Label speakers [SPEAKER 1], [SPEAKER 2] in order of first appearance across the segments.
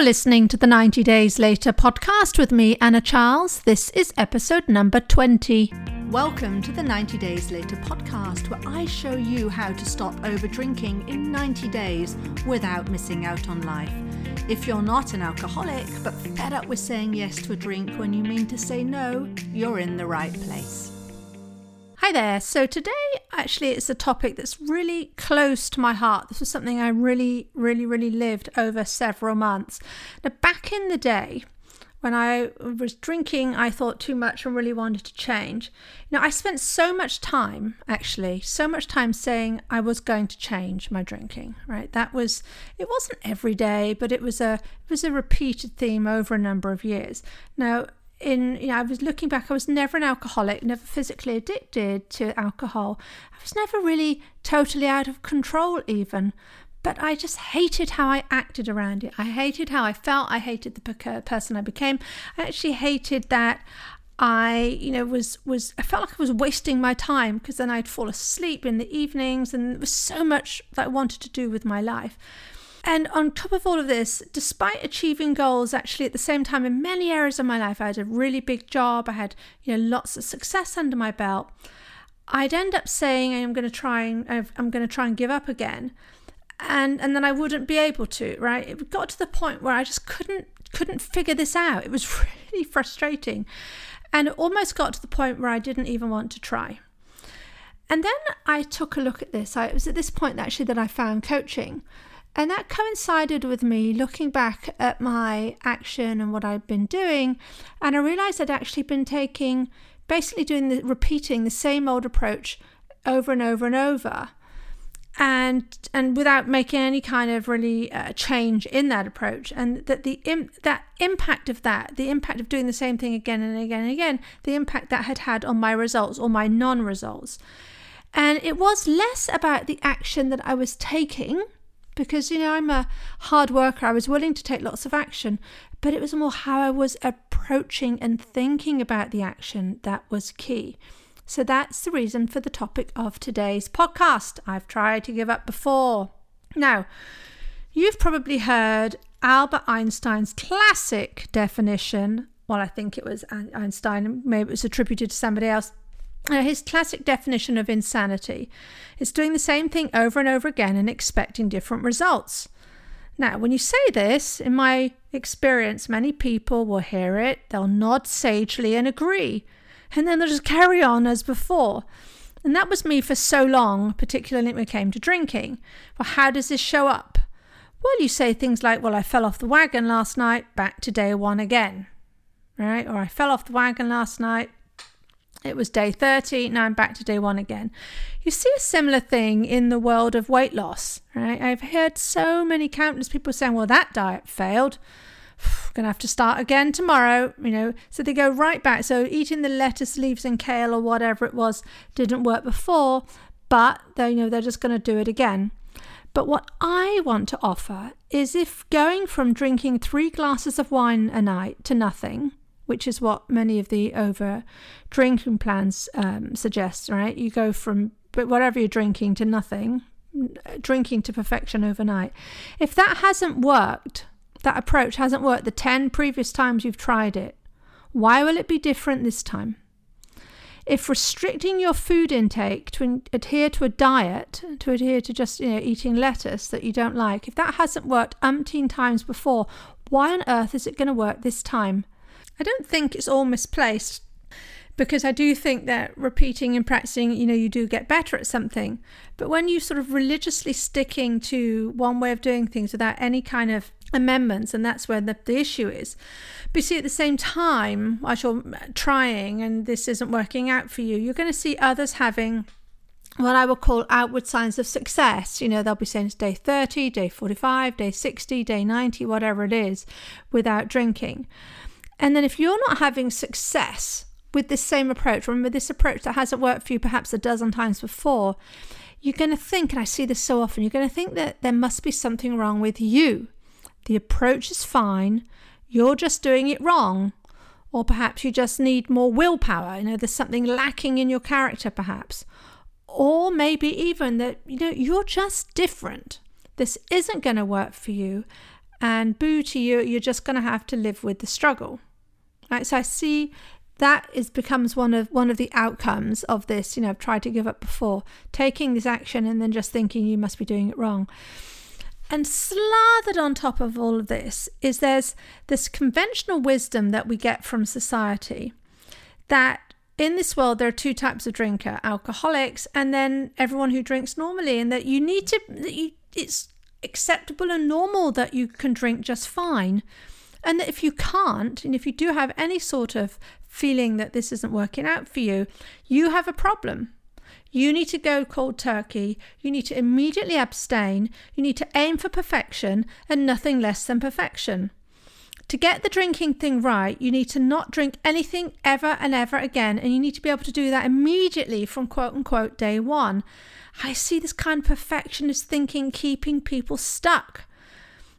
[SPEAKER 1] You're listening to the 90 Days Later podcast with me, Anna Charles. This is episode number 20. Welcome to the 90 Days Later podcast, where I show you how to stop over drinking in 90 days without missing out on life. If you're not an alcoholic, but fed up with saying yes to a drink when you mean to say no, you're in the right place. Hi there. So today, actually, it's a topic that's really close to my heart. This was something I really, really, really lived over several months. Now, back in the day, when I was drinking, I thought too much and really wanted to change. You know, I spent so much time, actually, so much time saying I was going to change my drinking. Right? That was. It wasn't every day, but it was a. It was a repeated theme over a number of years. Now, in you know I was looking back I was never an alcoholic never physically addicted to alcohol. I was never really totally out of control even but I just hated how I acted around it. I hated how I felt. I hated the person I became. I actually hated that I you know was was I felt like I was wasting my time because then I'd fall asleep in the evenings and there was so much that I wanted to do with my life and on top of all of this, despite achieving goals actually at the same time in many areas of my life, I had a really big job, I had, you know, lots of success under my belt. I'd end up saying I'm going to try and I'm going to try and give up again. And and then I wouldn't be able to, right? It got to the point where I just couldn't couldn't figure this out. It was really frustrating. And it almost got to the point where I didn't even want to try. And then I took a look at this. I, it was at this point actually that I found coaching. And that coincided with me looking back at my action and what I'd been doing. And I realized I'd actually been taking, basically doing the, repeating the same old approach over and over and over. And and without making any kind of really uh, change in that approach, and that the Im- that impact of that, the impact of doing the same thing again and again and again, the impact that had had on my results or my non-results, and it was less about the action that I was taking, because you know I'm a hard worker. I was willing to take lots of action, but it was more how I was approaching and thinking about the action that was key. So that's the reason for the topic of today's podcast. I've tried to give up before. Now, you've probably heard Albert Einstein's classic definition. Well, I think it was Einstein, maybe it was attributed to somebody else. Uh, his classic definition of insanity is doing the same thing over and over again and expecting different results. Now, when you say this, in my experience, many people will hear it, they'll nod sagely and agree, and then they'll just carry on as before. And that was me for so long, particularly when it came to drinking. Well, how does this show up? Well, you say things like, Well, I fell off the wagon last night, back to day one again. Right? Or I fell off the wagon last night, it was day 30, now I'm back to day one again. You see a similar thing in the world of weight loss, right? I've heard so many countless people saying, well, that diet failed. Gonna have to start again tomorrow, you know. So they go right back. So eating the lettuce leaves and kale or whatever it was didn't work before, but they you know they're just gonna do it again. But what I want to offer is if going from drinking three glasses of wine a night to nothing, which is what many of the over drinking plans um, suggest, right? You go from whatever you're drinking to nothing, drinking to perfection overnight. If that hasn't worked, that approach hasn't worked the 10 previous times you've tried it, why will it be different this time? If restricting your food intake to in- adhere to a diet, to adhere to just you know, eating lettuce that you don't like, if that hasn't worked umpteen times before, why on earth is it going to work this time? I don't think it's all misplaced because I do think that repeating and practicing, you know, you do get better at something. But when you sort of religiously sticking to one way of doing things without any kind of amendments, and that's where the, the issue is. But see, at the same time, as you're trying and this isn't working out for you, you're going to see others having what I would call outward signs of success. You know, they'll be saying it's day 30, day 45, day 60, day 90, whatever it is, without drinking. And then if you're not having success with this same approach, remember this approach that hasn't worked for you perhaps a dozen times before, you're going to think, and I see this so often, you're going to think that there must be something wrong with you. The approach is fine, you're just doing it wrong. Or perhaps you just need more willpower. You know, there's something lacking in your character, perhaps. Or maybe even that, you know, you're just different. This isn't going to work for you and boo to you, you're just going to have to live with the struggle. So I see that is becomes one of one of the outcomes of this. You know, I've tried to give up before, taking this action and then just thinking you must be doing it wrong. And slathered on top of all of this is there's this conventional wisdom that we get from society that in this world there are two types of drinker alcoholics and then everyone who drinks normally and that you need to that you, it's acceptable and normal that you can drink just fine and that if you can't and if you do have any sort of feeling that this isn't working out for you you have a problem. You need to go cold turkey. You need to immediately abstain. You need to aim for perfection and nothing less than perfection. To get the drinking thing right, you need to not drink anything ever and ever again, and you need to be able to do that immediately from quote unquote day one. I see this kind of perfectionist thinking keeping people stuck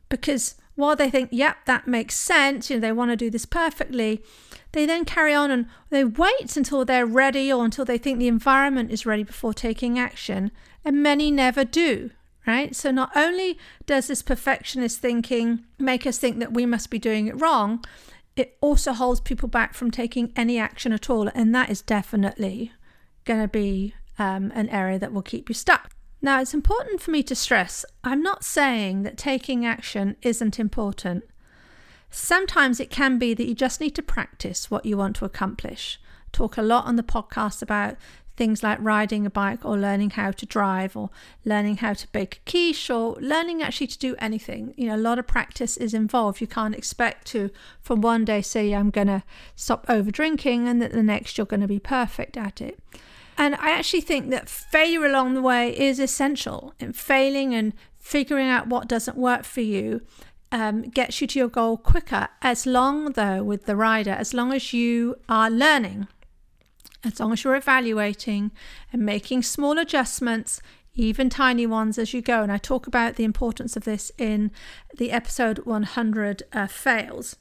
[SPEAKER 1] because while they think, yep, that makes sense, you know, they want to do this perfectly, they then carry on and they wait until they're ready or until they think the environment is ready before taking action, and many never do right? So not only does this perfectionist thinking make us think that we must be doing it wrong, it also holds people back from taking any action at all. And that is definitely going to be um, an area that will keep you stuck. Now, it's important for me to stress I'm not saying that taking action isn't important. Sometimes it can be that you just need to practice what you want to accomplish. Talk a lot on the podcast about things like riding a bike or learning how to drive or learning how to bake a quiche or learning actually to do anything. You know, a lot of practice is involved. You can't expect to, from one day, say, I'm going to stop over drinking, and that the next you're going to be perfect at it. And I actually think that failure along the way is essential in failing and figuring out what doesn't work for you. Um, gets you to your goal quicker, as long though with the rider, as long as you are learning as long as you're evaluating and making small adjustments, even tiny ones as you go. And I talk about the importance of this in the episode 100 uh, fails.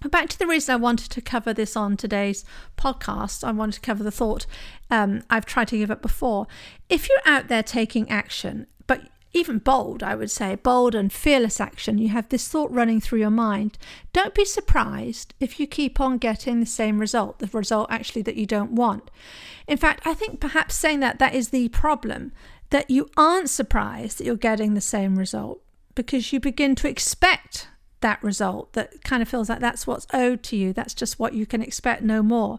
[SPEAKER 1] But back to the reason I wanted to cover this on today's podcast. I wanted to cover the thought um, I've tried to give up before. If you're out there taking action, but even bold, I would say, bold and fearless action, you have this thought running through your mind. Don't be surprised if you keep on getting the same result, the result actually that you don't want. In fact, I think perhaps saying that that is the problem, that you aren't surprised that you're getting the same result because you begin to expect that result that kind of feels like that's what's owed to you, that's just what you can expect, no more.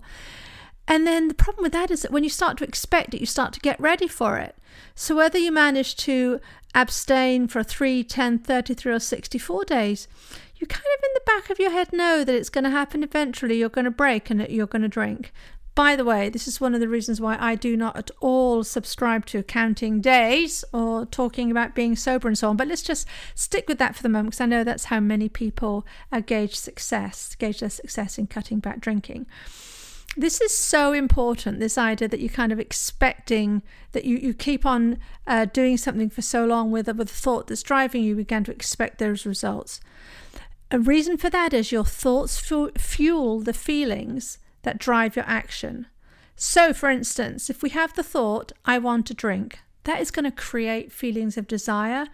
[SPEAKER 1] And then the problem with that is that when you start to expect it, you start to get ready for it. So whether you manage to abstain for 3, 10, 33, or 64 days, you kind of in the back of your head know that it's going to happen eventually. You're going to break and you're going to drink. By the way, this is one of the reasons why I do not at all subscribe to counting days or talking about being sober and so on. But let's just stick with that for the moment because I know that's how many people gauge success, gauge their success in cutting back drinking this is so important this idea that you're kind of expecting that you, you keep on uh, doing something for so long with, with a thought that's driving you, you begin to expect those results. A reason for that is your thoughts fu- fuel the feelings that drive your action. So, for instance, if we have the thought, I want to drink, that is going to create feelings of desire,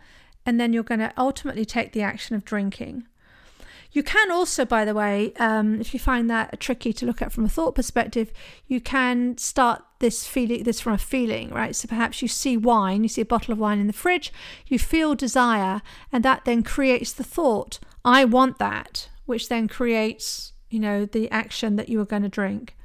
[SPEAKER 1] and then you're going to ultimately take the action of drinking. You can also, by the way, um, if you find that tricky to look at from a thought perspective, you can start this feeling this from a feeling, right? So perhaps you see wine, you see a bottle of wine in the fridge, you feel desire, and that then creates the thought, I want that, which then creates, you know, the action that you are going to drink.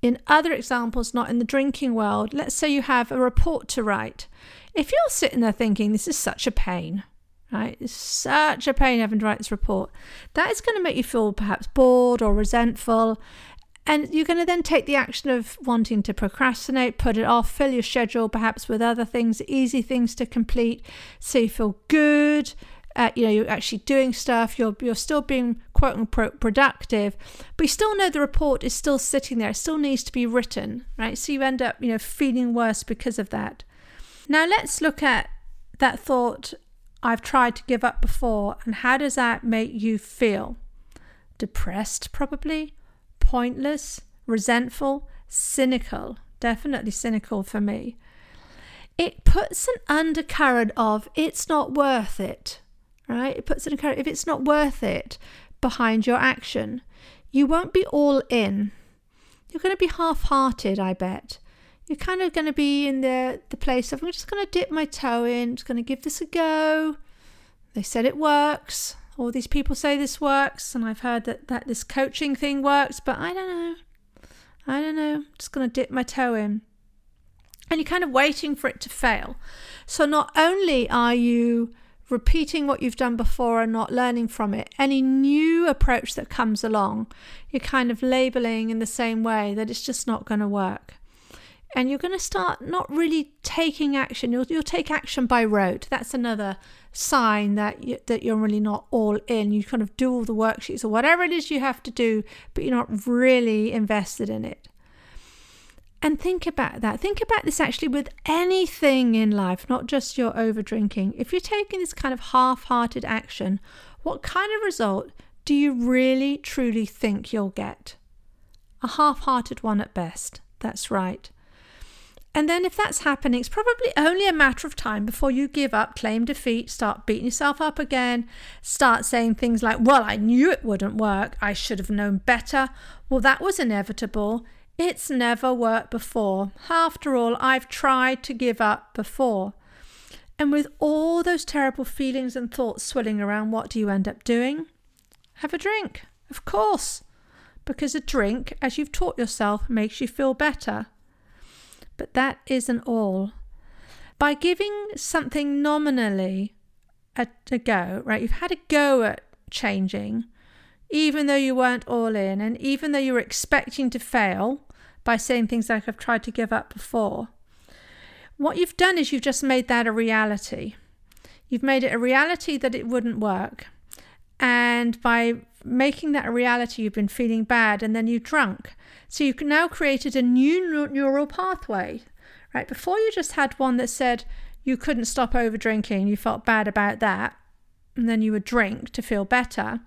[SPEAKER 1] In other examples, not in the drinking world, let's say you have a report to write. If you're sitting there thinking, this is such a pain, right? It's such a pain having to write this report. That is going to make you feel perhaps bored or resentful. And you're going to then take the action of wanting to procrastinate, put it off, fill your schedule perhaps with other things, easy things to complete, so you feel good. Uh, you know, you're actually doing stuff. You're you're still being productive, but you still know the report is still sitting there. It still needs to be written, right? So you end up, you know, feeling worse because of that. Now let's look at that thought I've tried to give up before, and how does that make you feel? Depressed, probably, pointless, resentful, cynical, definitely cynical for me. It puts an undercurrent of it's not worth it, right? It puts an encouragement. If it's not worth it behind your action, you won't be all in. You're going to be half-hearted, I bet. You're kind of going to be in the the place of I'm just going to dip my toe in, just going to give this a go. They said it works. All these people say this works, and I've heard that that this coaching thing works, but I don't know. I don't know. I'm just going to dip my toe in. And you're kind of waiting for it to fail. So not only are you repeating what you've done before and not learning from it, any new approach that comes along, you're kind of labeling in the same way that it's just not going to work. And you're going to start not really taking action. You'll, you'll take action by rote. That's another sign that you, that you're really not all in. You kind of do all the worksheets or whatever it is you have to do, but you're not really invested in it. And think about that. Think about this actually with anything in life, not just your over drinking. If you're taking this kind of half hearted action, what kind of result do you really truly think you'll get? A half hearted one at best. That's right. And then, if that's happening, it's probably only a matter of time before you give up, claim defeat, start beating yourself up again, start saying things like, Well, I knew it wouldn't work. I should have known better. Well, that was inevitable. It's never worked before. After all, I've tried to give up before. And with all those terrible feelings and thoughts swirling around, what do you end up doing? Have a drink, of course, because a drink, as you've taught yourself, makes you feel better. But that isn't all. By giving something nominally a, a go, right? You've had a go at changing, even though you weren't all in, and even though you were expecting to fail by saying things like, I've tried to give up before. What you've done is you've just made that a reality. You've made it a reality that it wouldn't work. And by making that a reality, you've been feeling bad and then you drunk. So you've now created a new neural pathway, right? Before you just had one that said you couldn't stop over drinking, you felt bad about that, and then you would drink to feel better.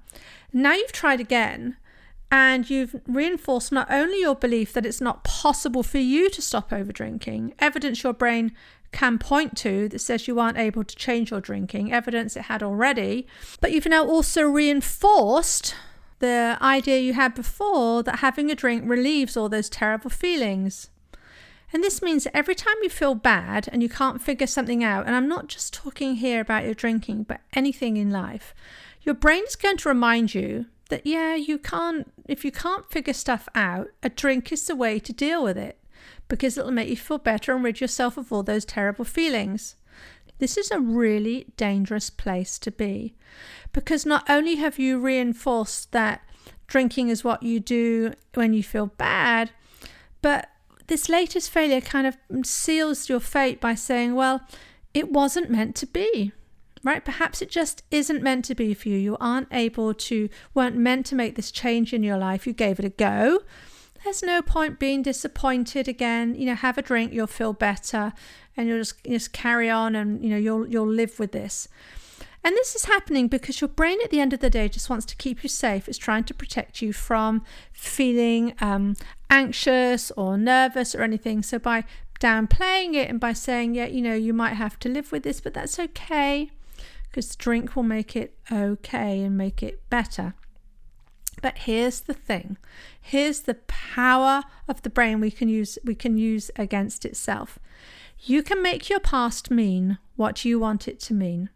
[SPEAKER 1] Now you've tried again and you've reinforced not only your belief that it's not possible for you to stop over drinking, evidence your brain can point to that says you aren't able to change your drinking, evidence it had already, but you've now also reinforced the idea you had before that having a drink relieves all those terrible feelings. And this means that every time you feel bad and you can't figure something out, and I'm not just talking here about your drinking, but anything in life, your brain is going to remind you that, yeah, you can't, if you can't figure stuff out, a drink is the way to deal with it because it'll make you feel better and rid yourself of all those terrible feelings. This is a really dangerous place to be because not only have you reinforced that drinking is what you do when you feel bad, but this latest failure kind of seals your fate by saying, well, it wasn't meant to be. Right? Perhaps it just isn't meant to be for you. You aren't able to, weren't meant to make this change in your life. You gave it a go. There's no point being disappointed again. You know, have a drink, you'll feel better, and you'll just just carry on, and you know you'll you'll live with this. And this is happening because your brain at the end of the day just wants to keep you safe. It's trying to protect you from feeling um, anxious or nervous or anything. So by downplaying it and by saying, yeah, you know, you might have to live with this, but that's okay because drink will make it okay and make it better. But here's the thing. Here's the power of the brain we can use we can use against itself. You can make your past mean what you want it to mean.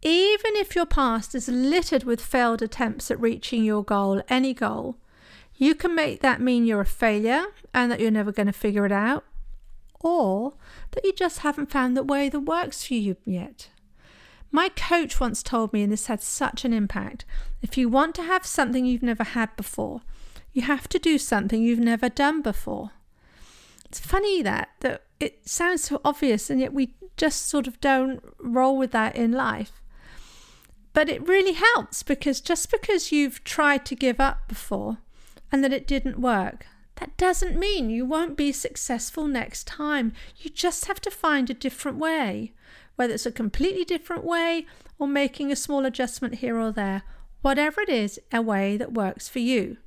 [SPEAKER 1] Even if your past is littered with failed attempts at reaching your goal, any goal, you can make that mean you're a failure and that you're never going to figure it out, or that you just haven't found the way that works for you yet. My coach once told me, and this had such an impact if you want to have something you've never had before, you have to do something you've never done before. It's funny that, that it sounds so obvious, and yet we just sort of don't roll with that in life. But it really helps because just because you've tried to give up before and that it didn't work, that doesn't mean you won't be successful next time. You just have to find a different way, whether it's a completely different way or making a small adjustment here or there. Whatever it is, a way that works for you.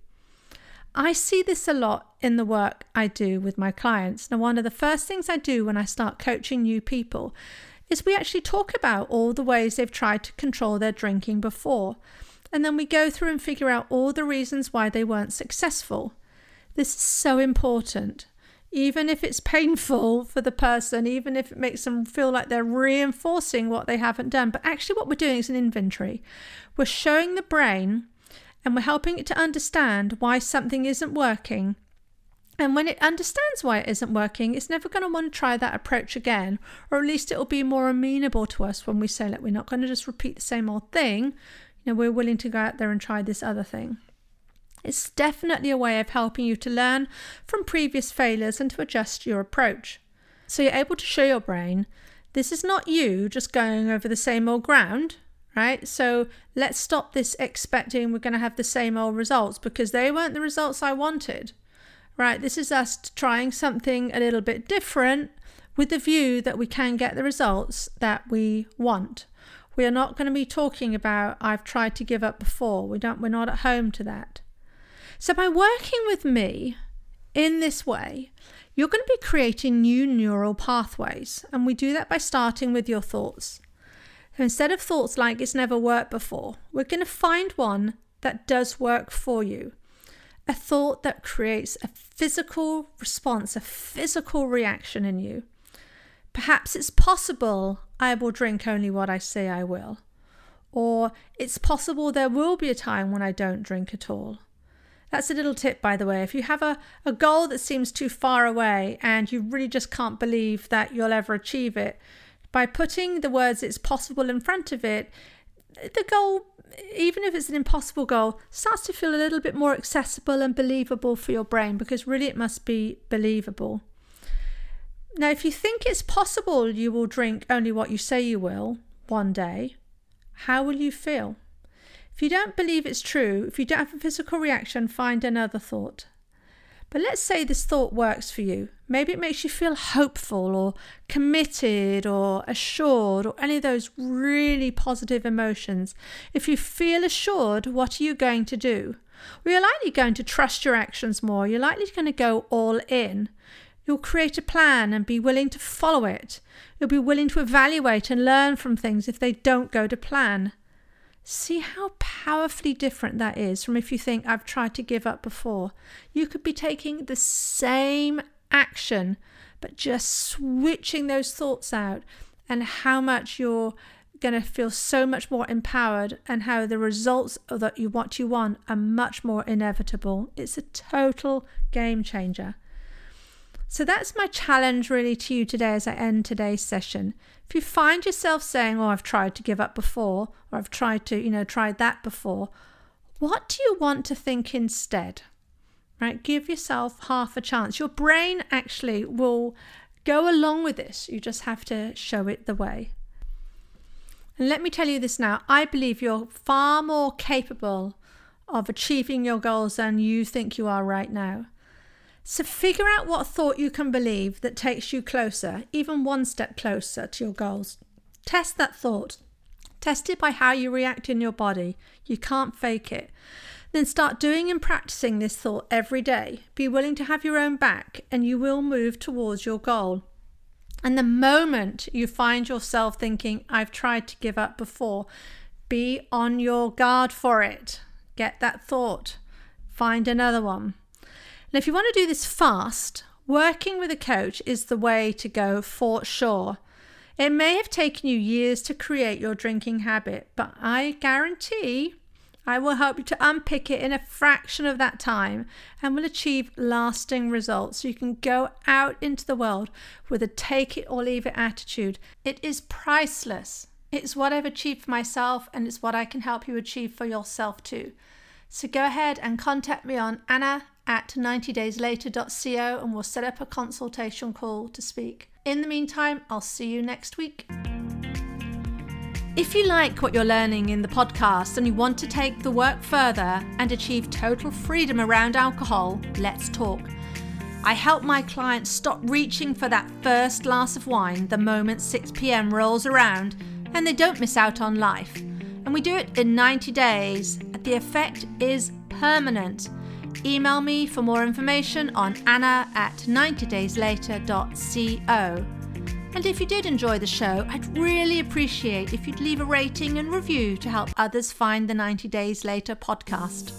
[SPEAKER 1] I see this a lot in the work I do with my clients. Now, one of the first things I do when I start coaching new people is we actually talk about all the ways they've tried to control their drinking before. And then we go through and figure out all the reasons why they weren't successful. This is so important. Even if it's painful for the person, even if it makes them feel like they're reinforcing what they haven't done. But actually, what we're doing is an inventory. We're showing the brain and we're helping it to understand why something isn't working and when it understands why it isn't working, it's never going to want to try that approach again, or at least it will be more amenable to us when we say, like, we're not going to just repeat the same old thing. You know, we're willing to go out there and try this other thing. It's definitely a way of helping you to learn from previous failures and to adjust your approach. So you're able to show your brain this is not you just going over the same old ground, right? So let's stop this expecting we're going to have the same old results because they weren't the results I wanted right, this is us trying something a little bit different with the view that we can get the results that we want. We are not going to be talking about I've tried to give up before. We don't we're not at home to that. So by working with me in this way, you're going to be creating new neural pathways, and we do that by starting with your thoughts. So instead of thoughts like it's never worked before, we're going to find one that does work for you a thought that creates a physical response, a physical reaction in you. Perhaps it's possible I will drink only what I say I will. Or it's possible there will be a time when I don't drink at all. That's a little tip, by the way. If you have a, a goal that seems too far away and you really just can't believe that you'll ever achieve it, by putting the words it's possible in front of it, the goal even if it's an impossible goal, starts to feel a little bit more accessible and believable for your brain because really it must be believable. Now, if you think it's possible you will drink only what you say you will one day, how will you feel? If you don't believe it's true, if you don't have a physical reaction, find another thought. But let's say this thought works for you. Maybe it makes you feel hopeful or committed or assured or any of those really positive emotions. If you feel assured, what are you going to do? Well, you're likely going to trust your actions more. You're likely going to go all in. You'll create a plan and be willing to follow it. You'll be willing to evaluate and learn from things if they don't go to plan. See how powerfully different that is from if you think, I've tried to give up before. You could be taking the same action, but just switching those thoughts out, and how much you're going to feel so much more empowered, and how the results of that you what you want are much more inevitable. It's a total game changer. So that's my challenge really to you today as I end today's session. If you find yourself saying, "Oh, I've tried to give up before," or "I've tried to, you know, tried that before," what do you want to think instead? Right? Give yourself half a chance. Your brain actually will go along with this. You just have to show it the way. And let me tell you this now I believe you're far more capable of achieving your goals than you think you are right now. So figure out what thought you can believe that takes you closer, even one step closer to your goals. Test that thought. Test it by how you react in your body. You can't fake it. Then start doing and practicing this thought every day. Be willing to have your own back, and you will move towards your goal. And the moment you find yourself thinking, I've tried to give up before, be on your guard for it. Get that thought. Find another one. Now, if you want to do this fast, working with a coach is the way to go for sure. It may have taken you years to create your drinking habit, but I guarantee I will help you to unpick it in a fraction of that time and will achieve lasting results so you can go out into the world with a take it or leave it attitude. It is priceless. It's what I've achieved for myself and it's what I can help you achieve for yourself too. So go ahead and contact me on Anna at 90dayslater.co and we'll set up a consultation call to speak. In the meantime, I'll see you next week. If you like what you're learning in the podcast and you want to take the work further and achieve total freedom around alcohol, let's talk. I help my clients stop reaching for that first glass of wine the moment 6 pm rolls around and they don't miss out on life. And we do it in 90 days. The effect is permanent. Email me for more information on anna at 90dayslater.co. And if you did enjoy the show, I'd really appreciate if you'd leave a rating and review to help others find the 90 Days Later podcast.